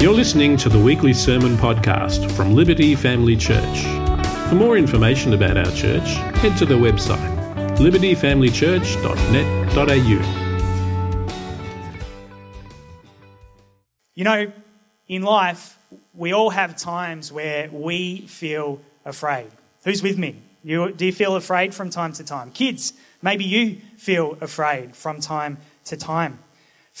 You're listening to the weekly sermon podcast from Liberty Family Church. For more information about our church, head to the website libertyfamilychurch.net.au. You know, in life, we all have times where we feel afraid. Who's with me? You, do you feel afraid from time to time? Kids, maybe you feel afraid from time to time.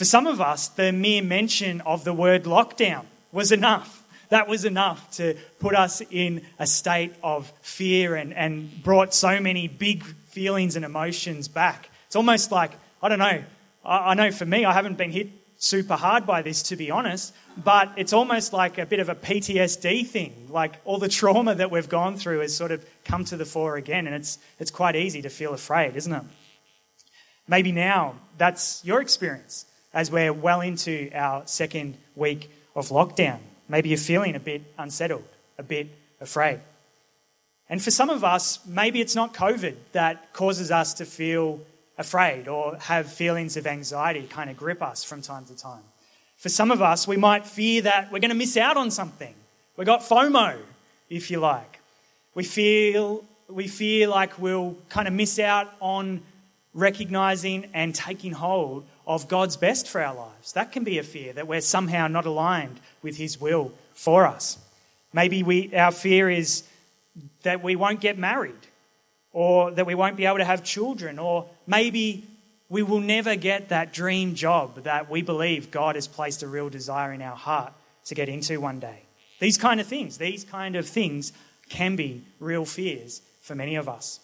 For some of us, the mere mention of the word lockdown was enough. That was enough to put us in a state of fear and, and brought so many big feelings and emotions back. It's almost like, I don't know, I, I know for me, I haven't been hit super hard by this, to be honest, but it's almost like a bit of a PTSD thing. Like all the trauma that we've gone through has sort of come to the fore again, and it's, it's quite easy to feel afraid, isn't it? Maybe now that's your experience as we're well into our second week of lockdown. Maybe you're feeling a bit unsettled, a bit afraid. And for some of us, maybe it's not COVID that causes us to feel afraid or have feelings of anxiety kind of grip us from time to time. For some of us, we might fear that we're going to miss out on something. We've got FOMO, if you like. We feel, we fear like we'll kind of miss out on recognizing and taking hold of God's best for our lives. That can be a fear that we're somehow not aligned with His will for us. Maybe we, our fear is that we won't get married, or that we won't be able to have children, or maybe we will never get that dream job that we believe God has placed a real desire in our heart to get into one day. These kind of things, these kind of things can be real fears for many of us.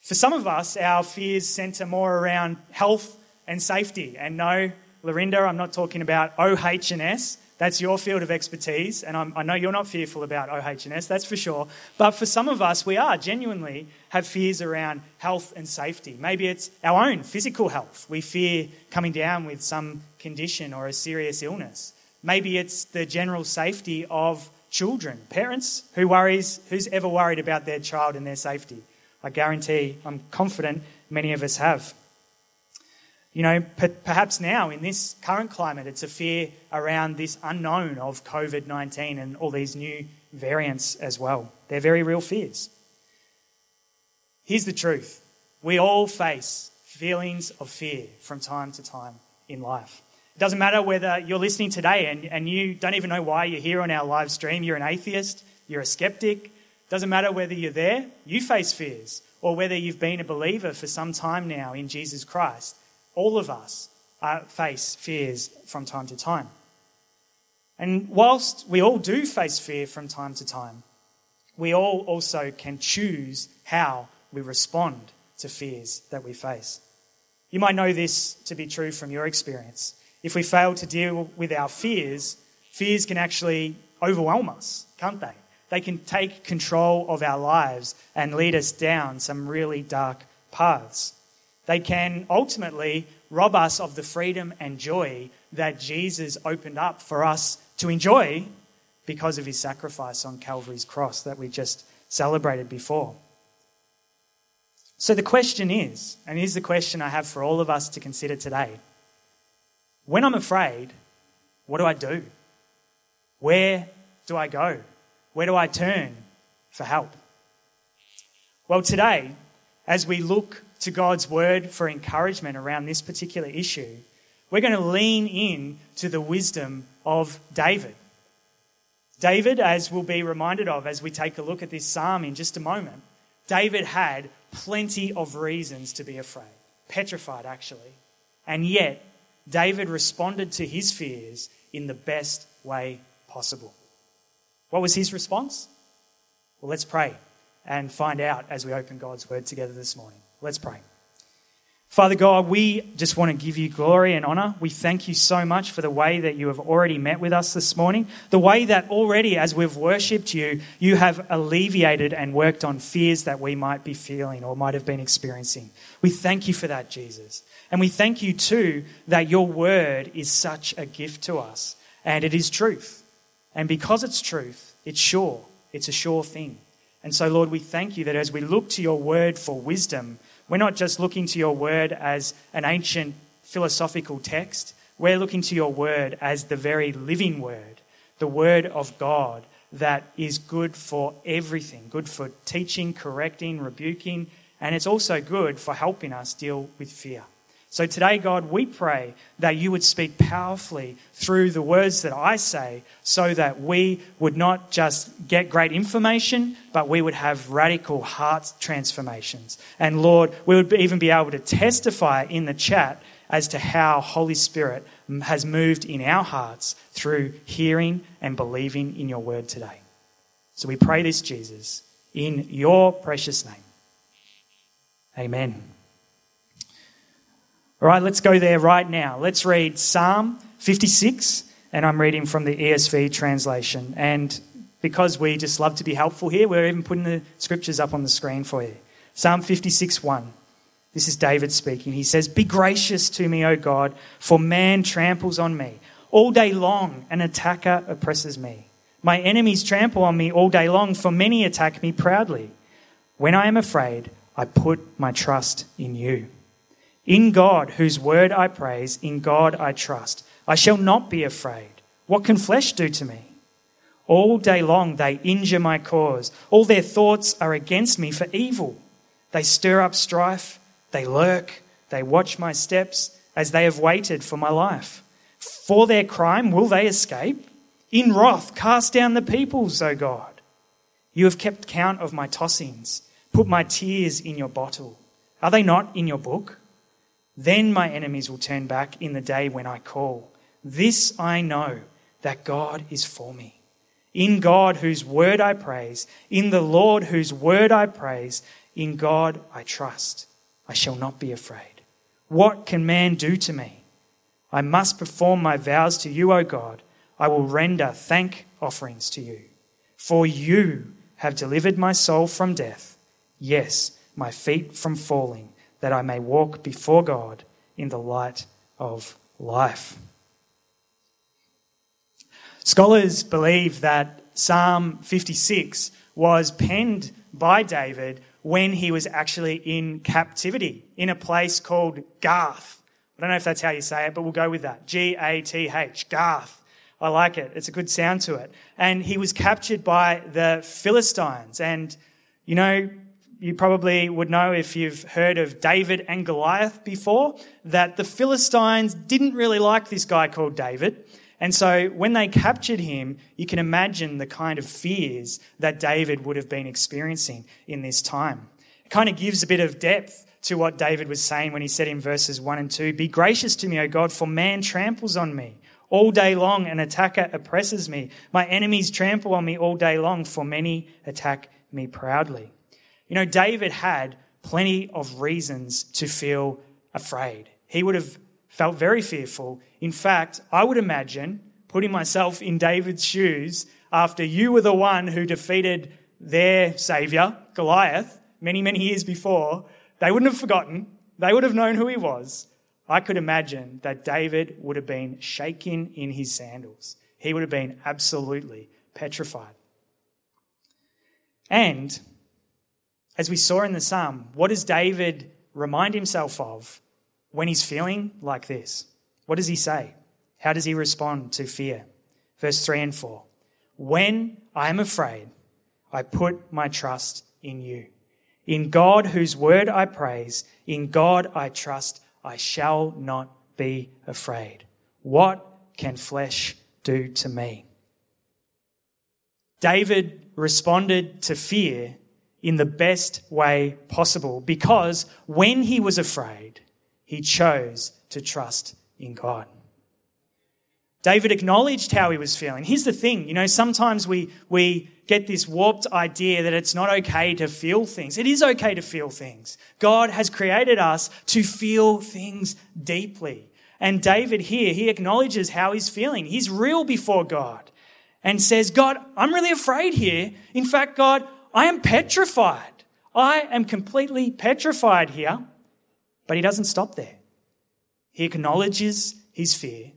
For some of us, our fears center more around health and safety. And no, Lorinda, I'm not talking about OH&S. That's your field of expertise, and I'm, i know you're not fearful about OH&S, that's for sure. But for some of us, we are genuinely have fears around health and safety. Maybe it's our own physical health. We fear coming down with some condition or a serious illness. Maybe it's the general safety of children. Parents, who worries? Who's ever worried about their child and their safety? I guarantee, I'm confident many of us have. You know, perhaps now in this current climate, it's a fear around this unknown of COVID 19 and all these new variants as well. They're very real fears. Here's the truth we all face feelings of fear from time to time in life. It doesn't matter whether you're listening today and, and you don't even know why you're here on our live stream, you're an atheist, you're a skeptic. It doesn't matter whether you're there, you face fears, or whether you've been a believer for some time now in Jesus Christ all of us uh, face fears from time to time. And whilst we all do face fear from time to time, we all also can choose how we respond to fears that we face. You might know this to be true from your experience. If we fail to deal with our fears, fears can actually overwhelm us, can't they? They can take control of our lives and lead us down some really dark paths. They can ultimately rob us of the freedom and joy that Jesus opened up for us to enjoy because of his sacrifice on Calvary's cross that we just celebrated before. So the question is, and here's the question I have for all of us to consider today when I'm afraid, what do I do? Where do I go? Where do I turn for help? Well, today, as we look to God's word for encouragement around this particular issue, we're going to lean in to the wisdom of David. David, as we'll be reminded of as we take a look at this psalm in just a moment, David had plenty of reasons to be afraid, petrified actually. And yet, David responded to his fears in the best way possible. What was his response? Well, let's pray and find out as we open God's word together this morning. Let's pray. Father God, we just want to give you glory and honor. We thank you so much for the way that you have already met with us this morning. The way that already, as we've worshipped you, you have alleviated and worked on fears that we might be feeling or might have been experiencing. We thank you for that, Jesus. And we thank you too that your word is such a gift to us. And it is truth. And because it's truth, it's sure. It's a sure thing. And so, Lord, we thank you that as we look to your word for wisdom, we're not just looking to your word as an ancient philosophical text, we're looking to your word as the very living word, the word of God that is good for everything good for teaching, correcting, rebuking, and it's also good for helping us deal with fear. So today, God, we pray that you would speak powerfully through the words that I say so that we would not just get great information, but we would have radical heart transformations. And Lord, we would even be able to testify in the chat as to how Holy Spirit has moved in our hearts through hearing and believing in your word today. So we pray this, Jesus, in your precious name. Amen. All right, let's go there right now. Let's read Psalm 56, and I'm reading from the ESV translation. And because we just love to be helpful here, we're even putting the scriptures up on the screen for you. Psalm 56 1. This is David speaking. He says, Be gracious to me, O God, for man tramples on me. All day long, an attacker oppresses me. My enemies trample on me all day long, for many attack me proudly. When I am afraid, I put my trust in you. In God, whose word I praise, in God I trust. I shall not be afraid. What can flesh do to me? All day long they injure my cause. All their thoughts are against me for evil. They stir up strife. They lurk. They watch my steps as they have waited for my life. For their crime, will they escape? In wrath, cast down the peoples, O God. You have kept count of my tossings. Put my tears in your bottle. Are they not in your book? Then my enemies will turn back in the day when I call. This I know that God is for me. In God, whose word I praise, in the Lord, whose word I praise, in God I trust. I shall not be afraid. What can man do to me? I must perform my vows to you, O God. I will render thank offerings to you. For you have delivered my soul from death, yes, my feet from falling that I may walk before God in the light of life. Scholars believe that Psalm 56 was penned by David when he was actually in captivity in a place called Gath. I don't know if that's how you say it, but we'll go with that. G A T H, Gath. I like it. It's a good sound to it. And he was captured by the Philistines. And, you know, you probably would know if you've heard of David and Goliath before, that the Philistines didn't really like this guy called David. And so when they captured him, you can imagine the kind of fears that David would have been experiencing in this time. It kind of gives a bit of depth to what David was saying when he said in verses 1 and 2 Be gracious to me, O God, for man tramples on me. All day long, an attacker oppresses me. My enemies trample on me all day long, for many attack me proudly. You know, David had plenty of reasons to feel afraid. He would have felt very fearful. In fact, I would imagine, putting myself in David's shoes, after you were the one who defeated their savior, Goliath, many, many years before, they wouldn't have forgotten. They would have known who he was. I could imagine that David would have been shaking in his sandals. He would have been absolutely petrified. And as we saw in the psalm, what does David remind himself of when he's feeling like this? What does he say? How does he respond to fear? Verse 3 and 4. When I am afraid, I put my trust in you. In God, whose word I praise, in God I trust, I shall not be afraid. What can flesh do to me? David responded to fear in the best way possible because when he was afraid, he chose to trust in God. David acknowledged how he was feeling. Here's the thing, you know, sometimes we, we get this warped idea that it's not okay to feel things. It is okay to feel things. God has created us to feel things deeply. And David here, he acknowledges how he's feeling. He's real before God and says, God, I'm really afraid here. In fact, God, I am petrified. I am completely petrified here. But he doesn't stop there. He acknowledges his fear,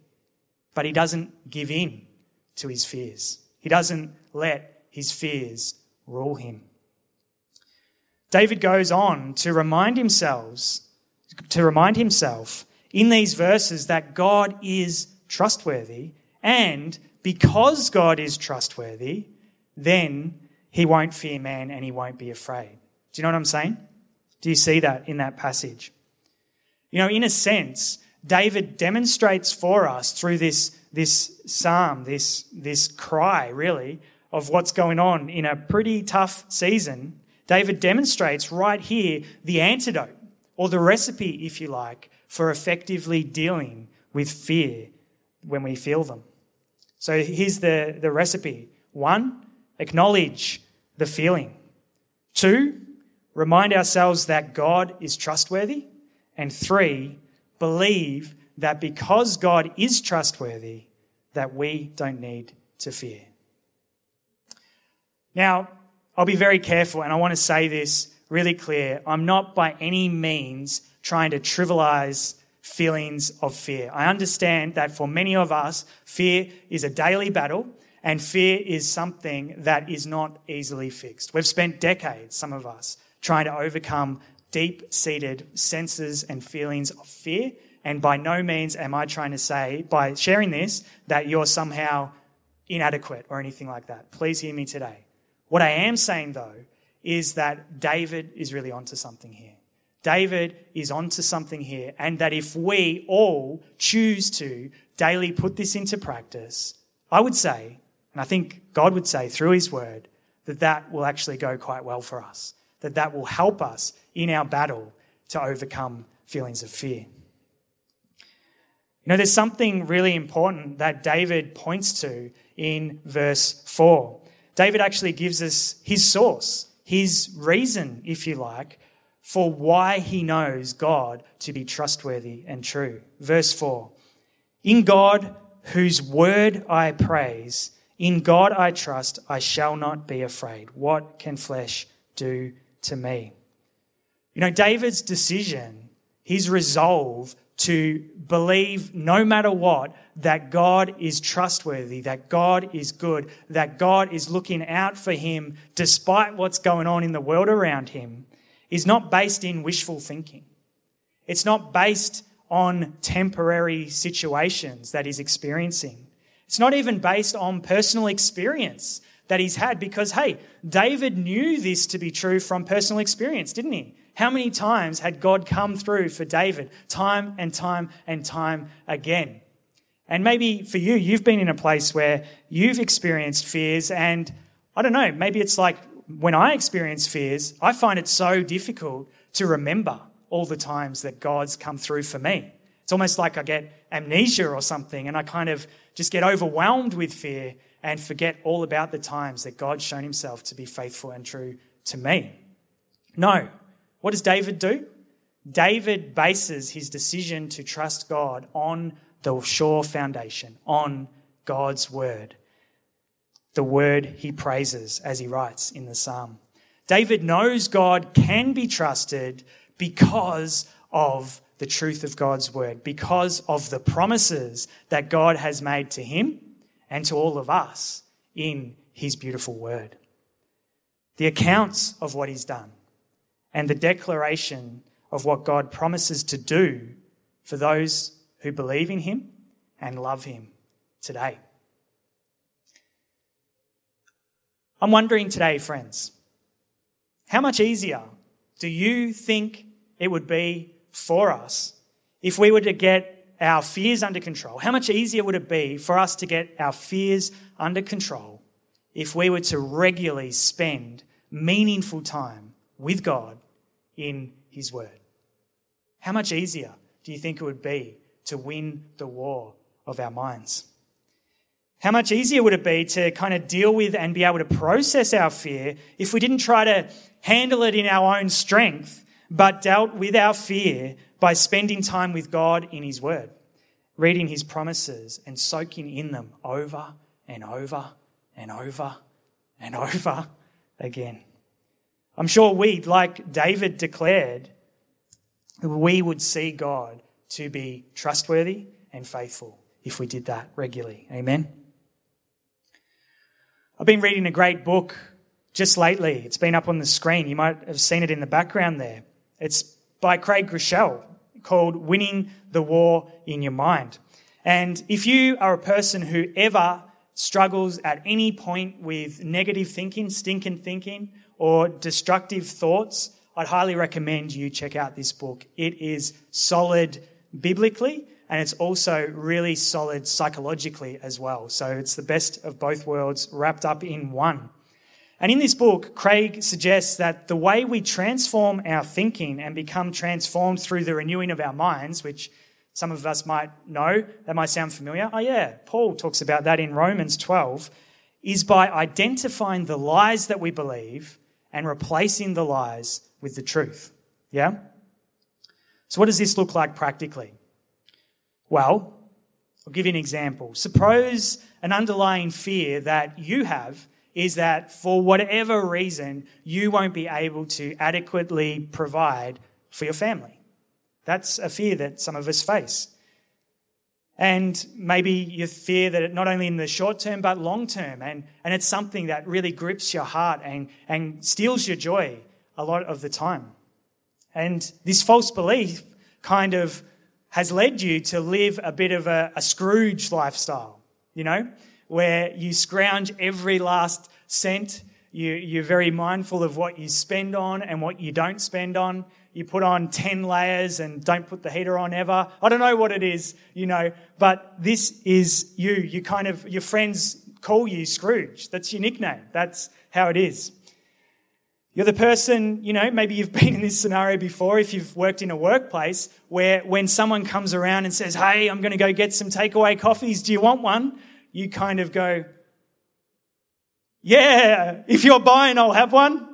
but he doesn't give in to his fears. He doesn't let his fears rule him. David goes on to remind himself to remind himself in these verses that God is trustworthy, and because God is trustworthy, then he won't fear man and he won't be afraid. Do you know what I'm saying? Do you see that in that passage? You know, in a sense, David demonstrates for us through this, this psalm, this, this cry, really, of what's going on in a pretty tough season. David demonstrates right here the antidote, or the recipe, if you like, for effectively dealing with fear when we feel them. So here's the, the recipe one, acknowledge the feeling. Two, remind ourselves that God is trustworthy. And three, believe that because God is trustworthy, that we don't need to fear. Now, I'll be very careful, and I want to say this really clear. I'm not by any means trying to trivialize feelings of fear. I understand that for many of us, fear is a daily battle, and fear is something that is not easily fixed. We've spent decades, some of us, trying to overcome deep seated senses and feelings of fear. And by no means am I trying to say, by sharing this, that you're somehow inadequate or anything like that. Please hear me today. What I am saying, though, is that David is really onto something here. David is onto something here, and that if we all choose to daily put this into practice, I would say, and I think God would say through his word, that that will actually go quite well for us, that that will help us in our battle to overcome feelings of fear. You know, there's something really important that David points to in verse 4. David actually gives us his source, his reason, if you like, for why he knows God to be trustworthy and true. Verse 4 In God, whose word I praise, in God I trust, I shall not be afraid. What can flesh do to me? You know, David's decision, his resolve to believe no matter what that God is trustworthy, that God is good, that God is looking out for him despite what's going on in the world around him, is not based in wishful thinking. It's not based on temporary situations that he's experiencing. It's not even based on personal experience that he's had because, hey, David knew this to be true from personal experience, didn't he? How many times had God come through for David? Time and time and time again. And maybe for you, you've been in a place where you've experienced fears, and I don't know, maybe it's like when I experience fears, I find it so difficult to remember all the times that God's come through for me. It's almost like I get amnesia or something, and I kind of just get overwhelmed with fear and forget all about the times that God's shown himself to be faithful and true to me. No. What does David do? David bases his decision to trust God on the sure foundation, on God's word. The word he praises as he writes in the psalm. David knows God can be trusted because of the truth of God's word, because of the promises that God has made to him and to all of us in his beautiful word. The accounts of what he's done and the declaration of what God promises to do for those who believe in him and love him today. I'm wondering today, friends, how much easier do you think it would be for us if we were to get our fears under control? How much easier would it be for us to get our fears under control if we were to regularly spend meaningful time with God in His Word? How much easier do you think it would be to win the war of our minds? How much easier would it be to kind of deal with and be able to process our fear if we didn't try to handle it in our own strength, but dealt with our fear by spending time with God in His Word, reading His promises and soaking in them over and over and over and over again? I'm sure we, like David declared, we would see God to be trustworthy and faithful if we did that regularly. Amen. I've been reading a great book just lately. It's been up on the screen. You might have seen it in the background there. It's by Craig Groeschel called Winning the War in Your Mind. And if you are a person who ever struggles at any point with negative thinking, stinking thinking, or destructive thoughts, I'd highly recommend you check out this book. It is solid biblically and it's also really solid psychologically as well. So it's the best of both worlds wrapped up in one. And in this book, Craig suggests that the way we transform our thinking and become transformed through the renewing of our minds, which some of us might know, that might sound familiar. Oh, yeah, Paul talks about that in Romans 12, is by identifying the lies that we believe and replacing the lies with the truth. Yeah? So, what does this look like practically? Well, I'll give you an example. Suppose an underlying fear that you have is that for whatever reason, you won't be able to adequately provide for your family. That's a fear that some of us face. And maybe you fear that not only in the short term, but long term. And, and it's something that really grips your heart and, and steals your joy a lot of the time. And this false belief kind of has led you to live a bit of a, a Scrooge lifestyle, you know, where you scrounge every last cent. You, you're very mindful of what you spend on and what you don't spend on. You put on 10 layers and don't put the heater on ever. I don't know what it is, you know, but this is you. You kind of, your friends call you Scrooge. That's your nickname. That's how it is. You're the person, you know, maybe you've been in this scenario before if you've worked in a workplace where when someone comes around and says, Hey, I'm going to go get some takeaway coffees. Do you want one? You kind of go, yeah, if you're buying, I'll have one.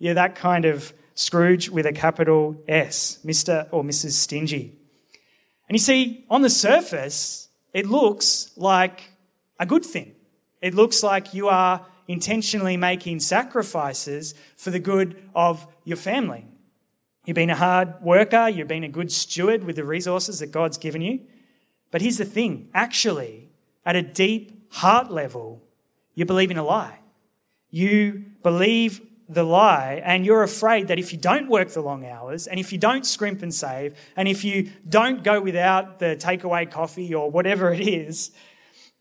Yeah, that kind of Scrooge with a capital S, Mr. or Mrs. Stingy. And you see, on the surface, it looks like a good thing. It looks like you are intentionally making sacrifices for the good of your family. You've been a hard worker, you've been a good steward with the resources that God's given you. But here's the thing actually, at a deep heart level, you believe in a lie. You believe the lie and you're afraid that if you don't work the long hours and if you don't scrimp and save and if you don't go without the takeaway coffee or whatever it is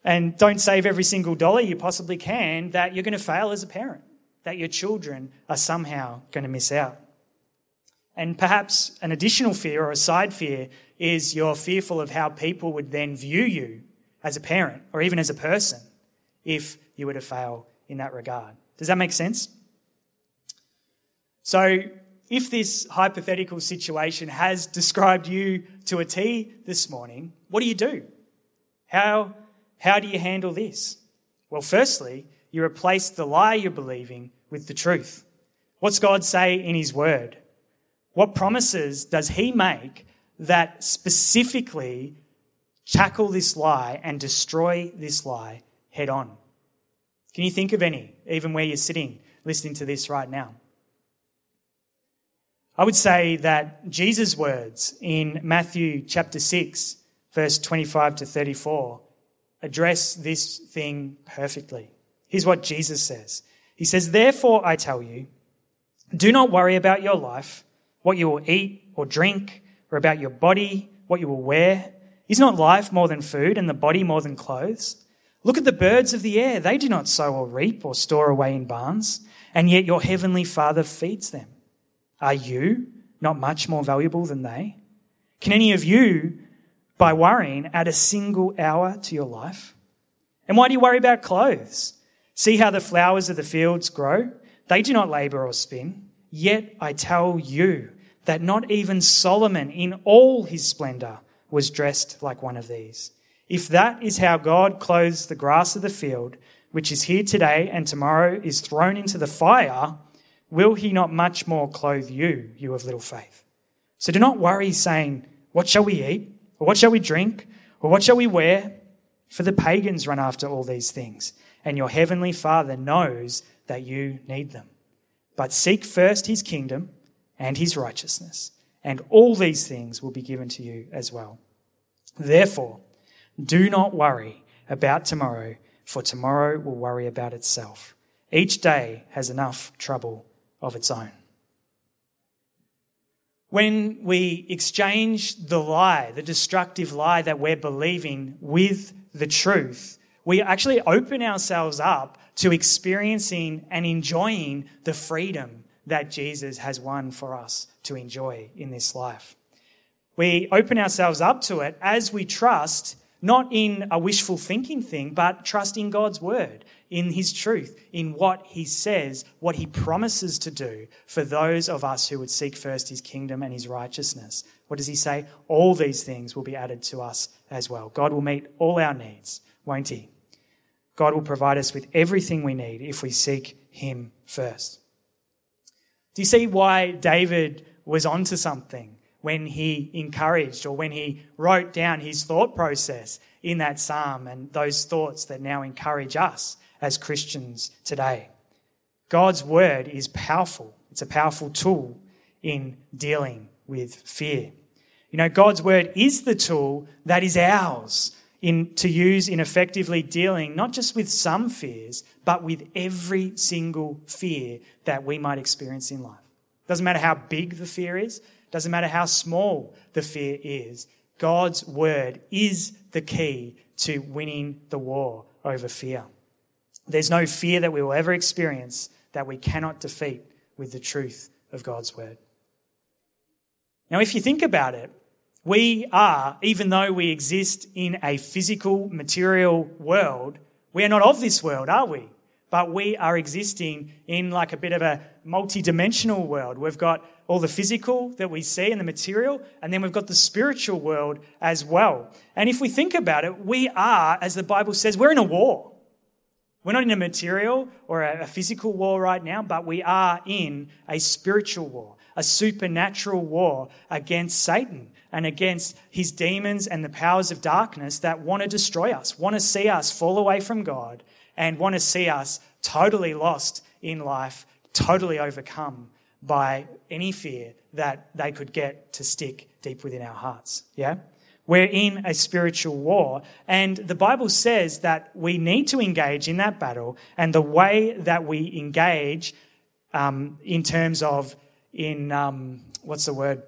and don't save every single dollar you possibly can, that you're going to fail as a parent, that your children are somehow going to miss out. And perhaps an additional fear or a side fear is you're fearful of how people would then view you as a parent or even as a person if you were to fail in that regard. Does that make sense? So, if this hypothetical situation has described you to a T this morning, what do you do? How, how do you handle this? Well, firstly, you replace the lie you're believing with the truth. What's God say in His Word? What promises does He make that specifically tackle this lie and destroy this lie head on? Can you think of any, even where you're sitting listening to this right now? I would say that Jesus' words in Matthew chapter 6, verse 25 to 34, address this thing perfectly. Here's what Jesus says He says, Therefore I tell you, do not worry about your life, what you will eat or drink, or about your body, what you will wear. Is not life more than food and the body more than clothes? Look at the birds of the air. They do not sow or reap or store away in barns, and yet your heavenly Father feeds them. Are you not much more valuable than they? Can any of you, by worrying, add a single hour to your life? And why do you worry about clothes? See how the flowers of the fields grow? They do not labor or spin. Yet I tell you that not even Solomon in all his splendor was dressed like one of these. If that is how God clothes the grass of the field, which is here today and tomorrow is thrown into the fire, will he not much more clothe you, you of little faith? So do not worry, saying, What shall we eat? Or what shall we drink? Or what shall we wear? For the pagans run after all these things, and your heavenly Father knows that you need them. But seek first his kingdom and his righteousness, and all these things will be given to you as well. Therefore, do not worry about tomorrow, for tomorrow will worry about itself. Each day has enough trouble of its own. When we exchange the lie, the destructive lie that we're believing with the truth, we actually open ourselves up to experiencing and enjoying the freedom that Jesus has won for us to enjoy in this life. We open ourselves up to it as we trust, not in a wishful thinking thing, but trust in God's word, in his truth, in what he says, what he promises to do for those of us who would seek first his kingdom and his righteousness. What does he say? All these things will be added to us as well. God will meet all our needs, won't he? God will provide us with everything we need if we seek him first. Do you see why David was onto something when he encouraged or when he wrote down his thought process in that psalm and those thoughts that now encourage us as Christians today? God's word is powerful. It's a powerful tool in dealing with fear. You know, God's word is the tool that is ours in, to use in effectively dealing not just with some fears, but with every single fear that we might experience in life. Doesn't matter how big the fear is, doesn't matter how small the fear is. God's word is the key to winning the war over fear. There's no fear that we will ever experience that we cannot defeat with the truth of God's word. Now, if you think about it, we are, even though we exist in a physical, material world, we are not of this world, are we? But we are existing in like a bit of a multi-dimensional world. We've got all the physical that we see and the material, and then we've got the spiritual world as well. And if we think about it, we are, as the Bible says, we're in a war. We're not in a material or a physical war right now, but we are in a spiritual war, a supernatural war against Satan and against his demons and the powers of darkness that want to destroy us, want to see us fall away from God, and want to see us totally lost in life, totally overcome by any fear that they could get to stick deep within our hearts. Yeah? We're in a spiritual war. And the Bible says that we need to engage in that battle. And the way that we engage um, in terms of, in, um, what's the word?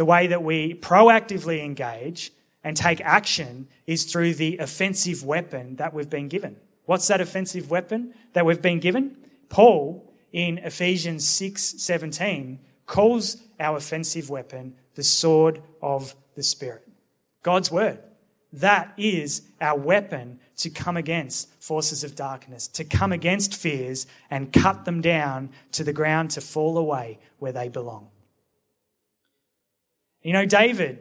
The way that we proactively engage and take action is through the offensive weapon that we've been given. What's that offensive weapon that we've been given? Paul in Ephesians 6:17 calls our offensive weapon the sword of the spirit. God's word. That is our weapon to come against forces of darkness, to come against fears and cut them down to the ground to fall away where they belong. You know, David,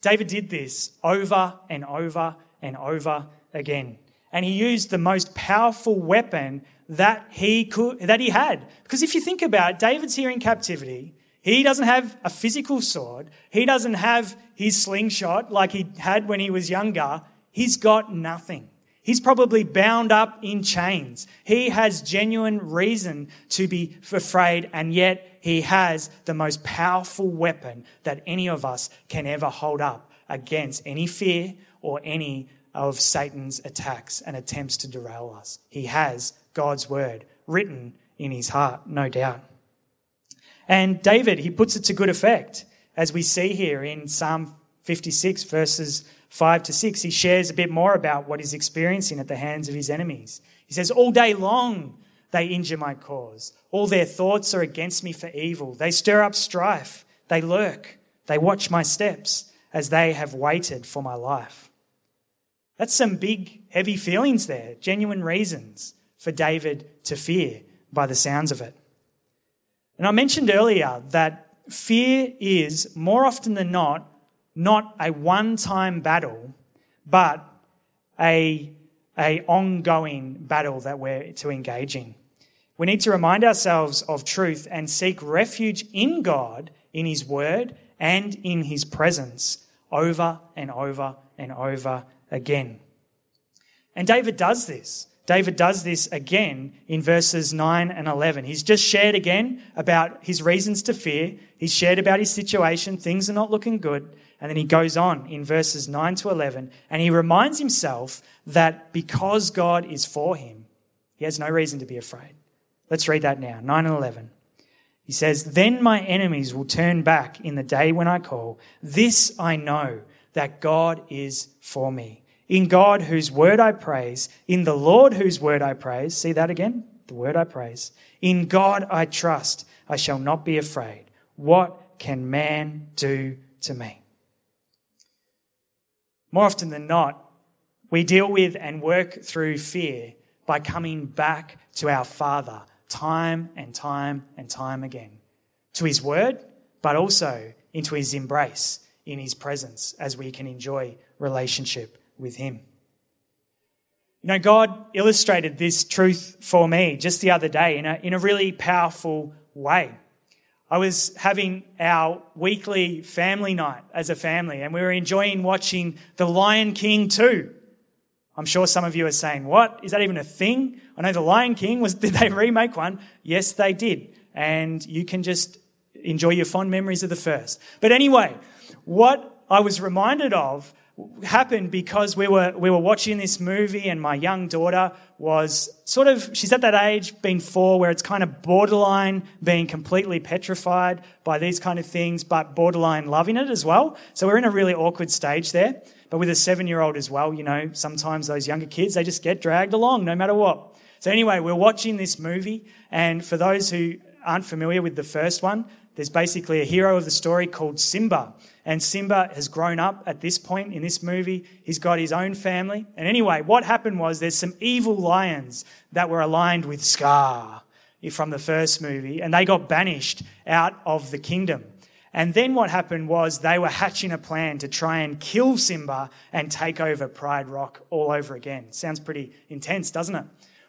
David did this over and over and over again. And he used the most powerful weapon that he could, that he had. Because if you think about it, David's here in captivity. He doesn't have a physical sword. He doesn't have his slingshot like he had when he was younger. He's got nothing. He's probably bound up in chains. He has genuine reason to be afraid, and yet he has the most powerful weapon that any of us can ever hold up against any fear or any of Satan's attacks and attempts to derail us. He has God's word written in his heart, no doubt. And David, he puts it to good effect, as we see here in Psalm 56, verses 5 to 6. He shares a bit more about what he's experiencing at the hands of his enemies. He says, All day long they injure my cause. All their thoughts are against me for evil. They stir up strife. They lurk. They watch my steps as they have waited for my life. That's some big, heavy feelings there, genuine reasons for David to fear by the sounds of it. And I mentioned earlier that fear is more often than not not a one-time battle, but a, a ongoing battle that we're to engage in. We need to remind ourselves of truth and seek refuge in God, in His Word, and in His presence over and over and over again. And David does this. David does this again in verses 9 and 11. He's just shared again about his reasons to fear. He's shared about his situation. Things are not looking good. And then he goes on in verses 9 to 11 and he reminds himself that because God is for him, he has no reason to be afraid. Let's read that now 9 and 11. He says, Then my enemies will turn back in the day when I call. This I know, that God is for me. In God, whose word I praise, in the Lord, whose word I praise. See that again? The word I praise. In God I trust. I shall not be afraid. What can man do to me? More often than not, we deal with and work through fear by coming back to our Father time and time and time again. To His Word, but also into His embrace in His presence as we can enjoy relationship with Him. You know, God illustrated this truth for me just the other day in a, in a really powerful way. I was having our weekly family night as a family, and we were enjoying watching The Lion King 2. I'm sure some of you are saying, What? Is that even a thing? I know The Lion King was, did they remake one? Yes, they did. And you can just enjoy your fond memories of the first. But anyway, what I was reminded of happened because we were, we were watching this movie and my young daughter was sort of, she's at that age, being four, where it's kind of borderline being completely petrified by these kind of things, but borderline loving it as well. So we're in a really awkward stage there. But with a seven year old as well, you know, sometimes those younger kids, they just get dragged along no matter what. So anyway, we're watching this movie. And for those who aren't familiar with the first one, there's basically a hero of the story called Simba. And Simba has grown up at this point in this movie. He's got his own family. And anyway, what happened was there's some evil lions that were aligned with Scar from the first movie, and they got banished out of the kingdom. And then what happened was they were hatching a plan to try and kill Simba and take over Pride Rock all over again. Sounds pretty intense, doesn't it?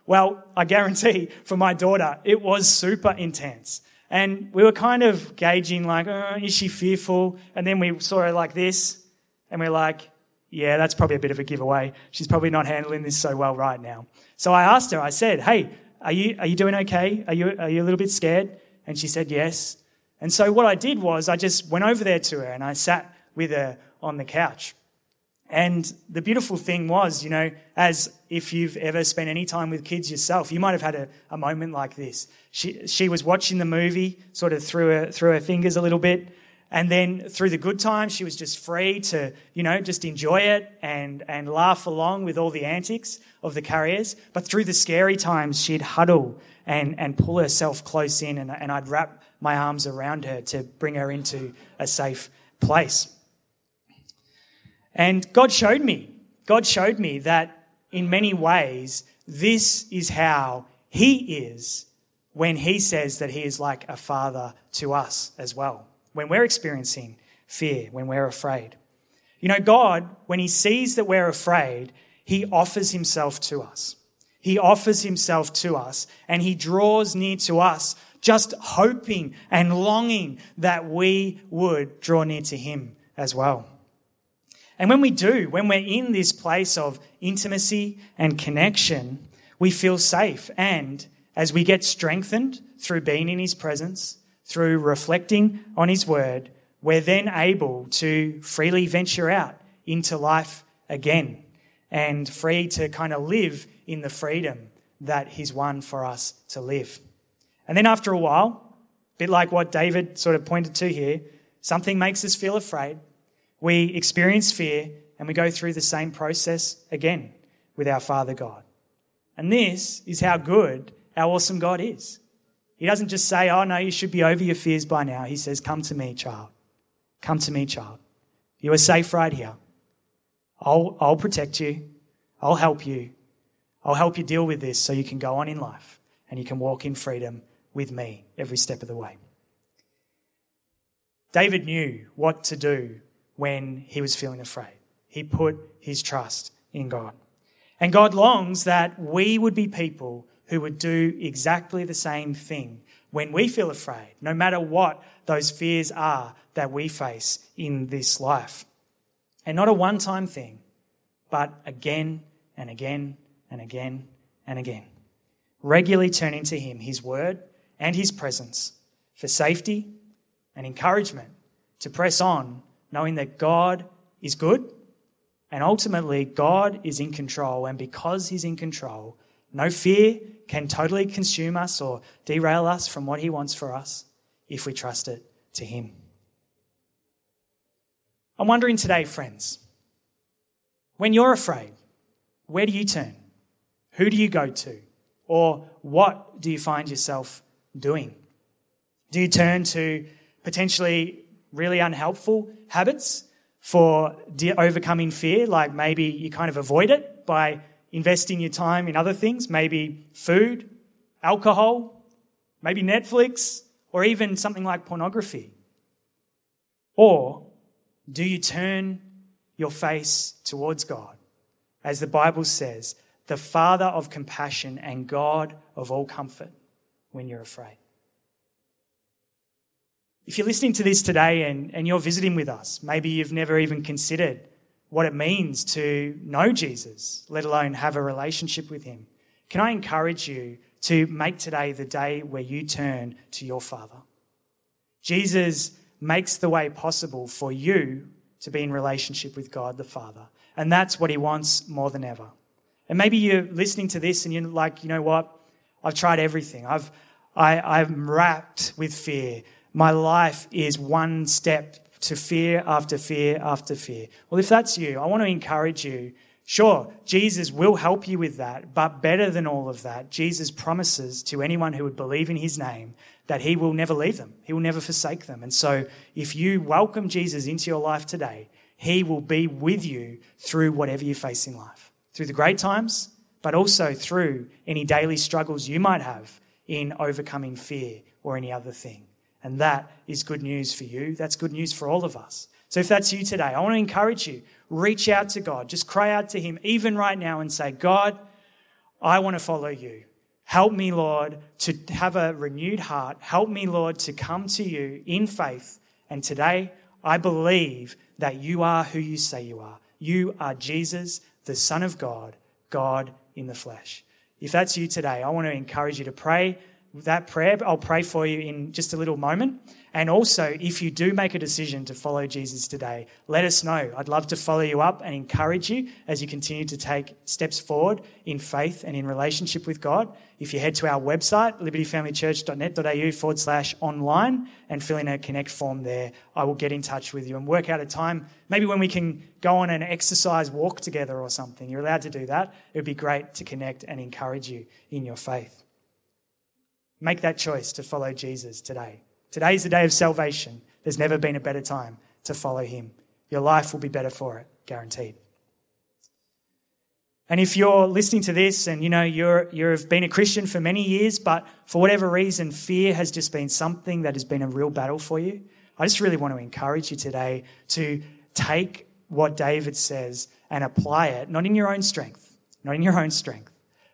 Well, I guarantee for my daughter, it was super intense. And we were kind of gauging, like, oh, is she fearful? And then we saw her like this, and we're like, yeah, that's probably a bit of a giveaway. She's probably not handling this so well right now. So I asked her, I said, hey, are you, are you doing okay? Are you, are you a little bit scared? And she said, yes. And so what I did was I just went over there to her and I sat with her on the couch. And the beautiful thing was, you know, as if you've ever spent any time with kids yourself, you might have had a, a moment like this. She, she was watching the movie, sort of through her, through her fingers a little bit. And then through the good times, she was just free to, you know, just enjoy it and, and laugh along with all the antics of the carriers. But through the scary times, she'd huddle and, and pull herself close in, and, and I'd wrap my arms around her to bring her into a safe place. And God showed me, God showed me that in many ways, this is how He is when He says that He is like a father to us as well. When we're experiencing fear, when we're afraid. You know, God, when He sees that we're afraid, He offers Himself to us. He offers Himself to us and He draws near to us, just hoping and longing that we would draw near to Him as well. And when we do, when we're in this place of intimacy and connection, we feel safe. And as we get strengthened through being in His presence, through reflecting on His word, we're then able to freely venture out into life again and free to kind of live in the freedom that He's won for us to live. And then after a while, a bit like what David sort of pointed to here, something makes us feel afraid we experience fear and we go through the same process again with our Father God. And this is how good our awesome God is. He doesn't just say, Oh, no, you should be over your fears by now. He says, Come to me, child. Come to me, child. You are safe right here. I'll, I'll protect you. I'll help you. I'll help you deal with this so you can go on in life and you can walk in freedom with me every step of the way. David knew what to do when he was feeling afraid. He put his trust in God. And God longs that we would be people who would do exactly the same thing when we feel afraid, no matter what those fears are that we face in this life. And not a one time thing, but again and again and again and again. Regularly turning to Him, His Word, and His presence for safety and encouragement to press on knowing that God is good and ultimately God is in control. And because He's in control, no fear can totally consume us or derail us from what He wants for us. if we trust it to Him. I'm wondering today, friends, when you're afraid, where do you turn? Who do you go to? Or what do you find yourself doing? Do you turn to potentially really unhelpful habits for overcoming fear, like maybe you kind of avoid it by investing your time in other things, maybe food, alcohol, maybe Netflix, or even something like pornography? Or do you turn your face towards God? As the Bible says, the Father of compassion and God of all comfort when you're afraid. If you're listening to this today and, and you're visiting with us, maybe you've never even considered what it means to know Jesus, let alone have a relationship with Him, can I encourage you to make today the day where you turn to your Father? Jesus makes the way possible for you to be in relationship with God the Father. And that's what He wants more than ever. And maybe you're listening to this and you're like, you know what? I've tried everything. I've, I, I'm wrapped with fear. My life is one step to fear after fear after fear. Well, if that's you, I want to encourage you. Sure, Jesus will help you with that, but better than all of that, Jesus promises to anyone who would believe in his name that he will never leave them. He will never forsake them. And so if you welcome Jesus into your life today, he will be with you through whatever you face in life through the great times, but also through any daily struggles you might have in overcoming fear or any other thing. And that is good news for you. That's good news for all of us. So if that's you today, I want to encourage you reach out to God. Just cry out to Him, even right now, and say, God, I want to follow you. Help me, Lord, to have a renewed heart. Help me, Lord, to come to you in faith. And today, I believe that you are who you say you are. You are Jesus, the Son of God, God in the flesh. If that's you today, I want to encourage you to pray that prayer. I'll pray for you in just a little moment. And also, if you do make a decision to follow Jesus today, let us know. I'd love to follow you up and encourage you as you continue to take steps forward in faith and in relationship with God. If you head to our website, libertyfamilychurch.net.au forward slash online, and fill in a connect form there, I will get in touch with you and work out a time, maybe when we can go on an exercise walk together or something. You're allowed to do that. It would be great to connect and encourage you in your faith. Make that choice to follow Jesus today. Today's the day of salvation. There's never been a better time to follow him. Your life will be better for it, guaranteed. And if you're listening to this and you know you're you've been a Christian for many years, but for whatever reason fear has just been something that has been a real battle for you, I just really want to encourage you today to take what David says and apply it, not in your own strength, not in your own strength,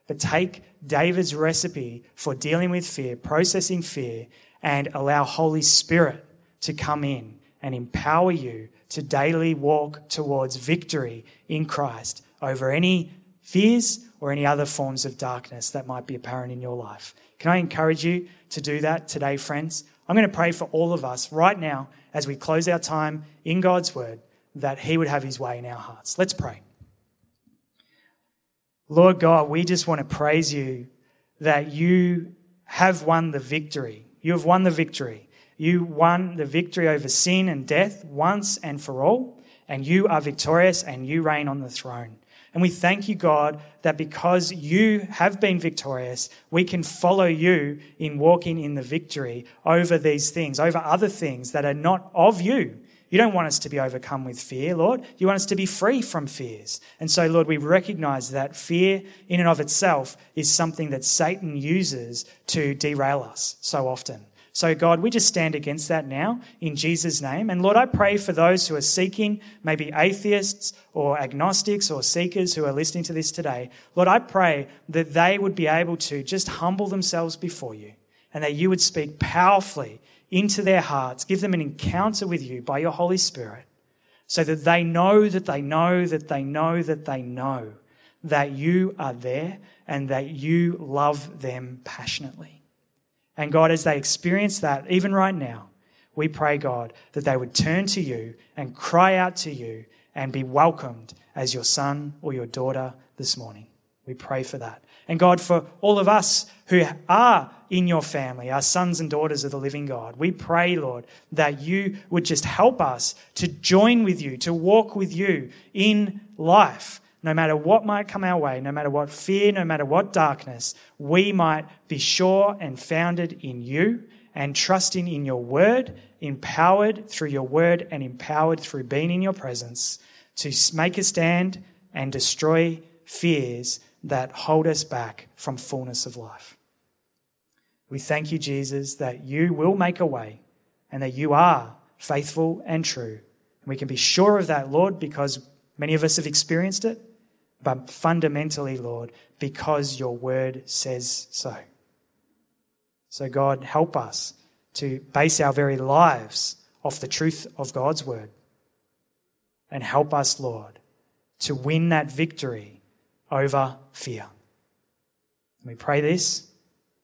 but take David's recipe for dealing with fear, processing fear, and allow Holy Spirit to come in and empower you to daily walk towards victory in Christ over any fears or any other forms of darkness that might be apparent in your life. Can I encourage you to do that today, friends? I'm going to pray for all of us right now as we close our time in God's Word that He would have His way in our hearts. Let's pray. Lord God, we just want to praise you that you have won the victory you have won the victory. You won the victory over sin and death once and for all, and you are victorious and you reign on the throne. And we thank you, God, that because you have been victorious, we can follow you in walking in the victory over these things, over other things that are not of you. You don't want us to be overcome with fear, Lord. You want us to be free from fears. And so, Lord, we recognize that fear in and of itself is something that Satan uses to derail us so often. So, God, we just stand against that now in Jesus' name. And Lord, I pray for those who are seeking, maybe atheists or agnostics or seekers who are listening to this today. Lord, I pray that they would be able to just humble themselves before you and that you would speak powerfully into their hearts, give them an encounter with you by your Holy Spirit, so that they know that they know that they know that they know that you are there and that you love them passionately. And God, as they experience that, even right now, we pray, God, that they would turn to you and cry out to you and be welcomed as your son or your daughter this morning. We pray for that. And God, for all of us who are in your family, our sons and daughters of the living God. We pray, Lord, that you would just help us to join with you, to walk with you in life. No matter what might come our way, no matter what fear, no matter what darkness, we might be sure and founded in you and trusting in your word, empowered through your word and empowered through being in your presence to make a stand and destroy fears that hold us back from fullness of life. We thank you, Jesus, that you will make a way and that you are faithful and true. And we can be sure of that, Lord, because many of us have experienced it, but fundamentally, Lord, because your word says so. So, God, help us to base our very lives off the truth of God's word. And help us, Lord, to win that victory over fear. We pray this